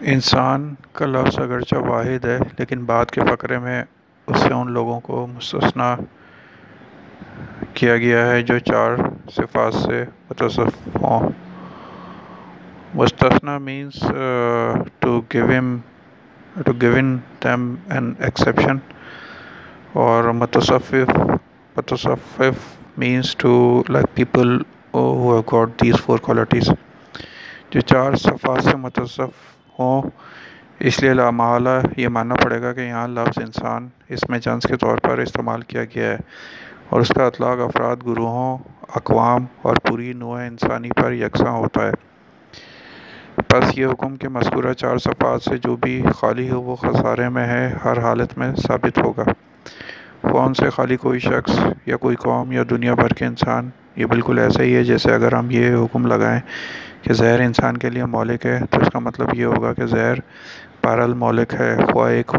انسان کا لفظ اگرچہ واحد ہے، لیکن بعد کے فقرے میں اس سے ان لوگوں کو مستثنا کیا گیا ہے جو چار صفات سے متصف ہوں۔ مستثنا means to give them to given them an exception اور متصفف متصفف means to like people who got these four qualities جو چار صفات سے متصف ہوں۔ اس لیے لامحالہ یہ ماننا پڑے گا کہ یہاں لفظ انسان اس میں جنس کے طور پر استعمال کیا گیا ہے اور اس کا اطلاق افراد، گروہوں، اقوام اور پوری نوع انسانی پر یکساں ہوتا ہے۔ بس یہ حکم کہ مذکورہ چار صفات سے جو بھی خالی ہو وہ خسارے میں ہے، ہر حالت میں ثابت ہوگا۔ کون سے خالی کوئی شخص یا کوئی قوم یا دنیا بھر کے انسان یہ بالکل ایسا ہی ہے جیسے اگر ہم یہ حکم لگائیں کہ زہر انسان کے لیے مولک ہے، تو اس کا مطلب یہ ہوگا کہ زہر بہرحال مولک ہے، خواہ ایک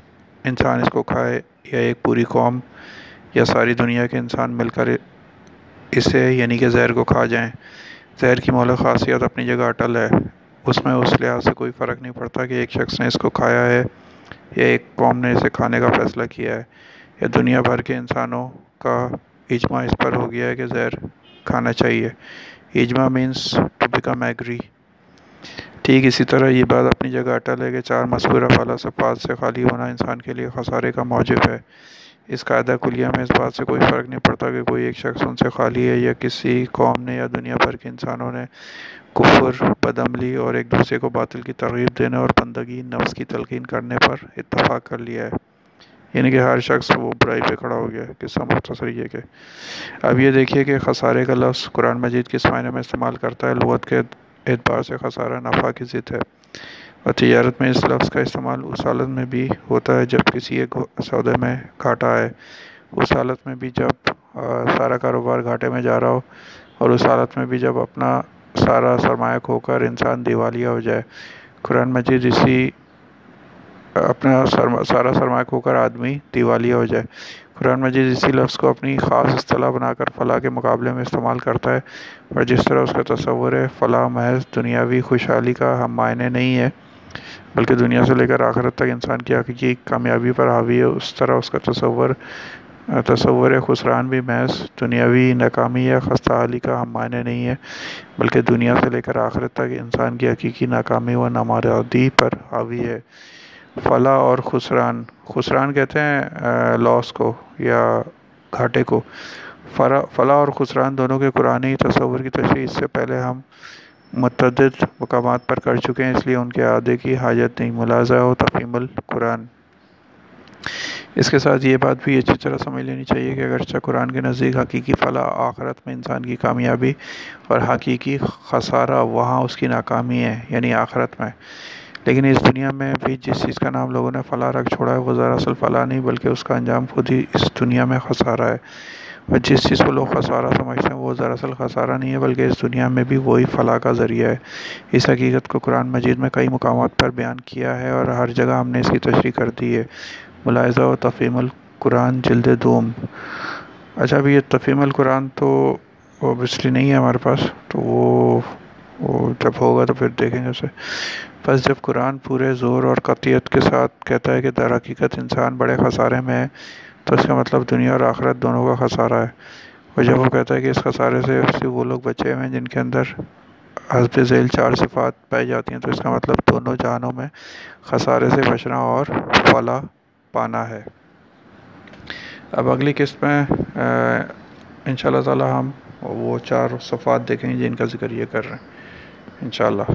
انسان اس کو کھائے یا ایک پوری قوم یا ساری دنیا کے انسان مل کر اسے یعنی کہ زہر کو کھا جائیں۔ زہر کی مولک خاصیت اپنی جگہ اٹل ہے، اس میں اس لحاظ سے کوئی فرق نہیں پڑتا کہ ایک شخص نے اس کو کھایا ہے یا ایک قوم نے اسے کھانے کا فیصلہ کیا ہے۔ یا دنیا بھر کے انسانوں کا اجماع اس پر ہو گیا ہے کہ زہر کھانا چاہیے۔ اجماع مینس ٹو بیکم ایگری ٹھیک، اسی طرح یہ بات اپنی جگہ اٹل ہے کہ چار مذکورہ فلا صفات سے خالی ہونا انسان کے لیے خسارے کا موجب ہے۔ اس قاعدہ کلیہ میں اس بات سے کوئی فرق نہیں پڑتا کہ کوئی ایک شخص ان سے خالی ہے یا کسی قوم نے یا دنیا بھر کے انسانوں نے کفر، بدعملی اور ایک دوسرے کو باطل کی ترغیب دینے اور بندگی، نفس کی تلقین کرنے پر اتفاق کر لیا ہے۔ یعنی کہ ہر شخص وہ برائی پہ کھڑا ہو گیا قصہ مختصر یہ کہ اب یہ دیکھیے کہ خسارے کا لفظ قرآن مجید کس معنی میں استعمال کرتا ہے، لغت کے اعتبار سے خسارہ، نفع کی ضد ہے۔ اور تجارت میں اس لفظ کا استعمال اس حالت میں بھی ہوتا ہے جب کسی ایک سودے میں گھاٹا ہے۔ اس حالت میں بھی جب سارا کاروبار گھاٹے میں جا رہا ہو اور اس حالت میں بھی جب اپنا سارا سرمایہ کھو کر انسان دیوالیہ ہو جائے۔ قرآن مجید اسی اپنا سارا سرمایہ کھو کر آدمی دیوالیہ ہو جائے۔ قرآن مجید اسی لفظ کو اپنی خاص اصطلاح بنا کر فلاح کے مقابلے میں استعمال کرتا ہے اور جس طرح اس کا تصور ہے، فلاح محض دنیاوی خوشحالی کا ہم معنی نہیں ہے، بلکہ دنیا سے لے کر آخرت تک انسان کی حقیقی کامیابی پر حاوی ہے۔ اس طرح اس کا تصور تصور خسران بھی محض دنیاوی ناکامی یا خستہ حالی کا ہم معنی نہیں ہے، بلکہ دنیا سے لے کر آخرت تک انسان کی حقیقی ناکامی و نامرادی پر حاوی ہے۔ فلاح اور خسران۔ خسران کہتے ہیں لاس کو یا گھاٹے کو۔ فلاح اور خسران دونوں کے قرآن تصور کی تشریح اس سے پہلے ہم متعدد مقامات پر کر چکے ہیں، اس لیے ان کے عادے کی حاجت نہیں ملازہ و تفہیم القرآن۔ اس کے ساتھ یہ بات بھی اچھی طرح سمجھ لینی چاہیے کہ اگرچہ قرآن کے نزدیک حقیقی فلاح آخرت میں انسان کی کامیابی اور حقیقی خسارہ وہاں اس کی ناکامی ہے یعنی آخرت میں۔ لیکن اس دنیا میں بھی جس چیز کا نام لوگوں نے فلاح رکھ چھوڑا ہے، وہ دراصل فلاح نہیں، بلکہ اس کا انجام خود ہی اس دنیا میں خسارہ ہے۔ اور جس چیز کو لوگ خسارہ سمجھتے ہیں، وہ دراصل خسارہ نہیں ہے، بلکہ اس دنیا میں بھی وہی فلاح کا ذریعہ ہے۔ اس حقیقت کو قرآن مجید میں کئی مقامات پر بیان کیا ہے اور ہر جگہ ہم نے اس کی تشریح کر دی ہے۔ ملاحظہ و تفہیم القرآن، جلد دوم۔ اچھا ابھی یہ تفہیم القرآن تو اوبیسلی نہیں ہے ہمارے پاس، تو وہ وہ جب ہوگا تو پھر دیکھیں گے اسے بس جب قرآن پورے زور اور قطعیت کے ساتھ کہتا ہے کہ در حقیقت انسان بڑے خسارے میں ہے، تو اس کا مطلب دنیا اور آخرت دونوں کا خسارہ ہے۔ اور جب وہ کہتا ہے کہ اس خسارے سے صرف وہ لوگ بچے ہوئے ہیں جن کے اندر حسب ذیل چار صفات پائی جاتی ہیں، تو اس کا مطلب دونوں جہانوں میں خسارے سے بچنا اور فلاح پانا ہے۔ اب اگلی قسط میں ان شاء اللہ تعالیٰ ہم وہ چار صفات دیکھیں گے جن کا ذکر یہ کر رہے ہیں۔ ان شاء اللہ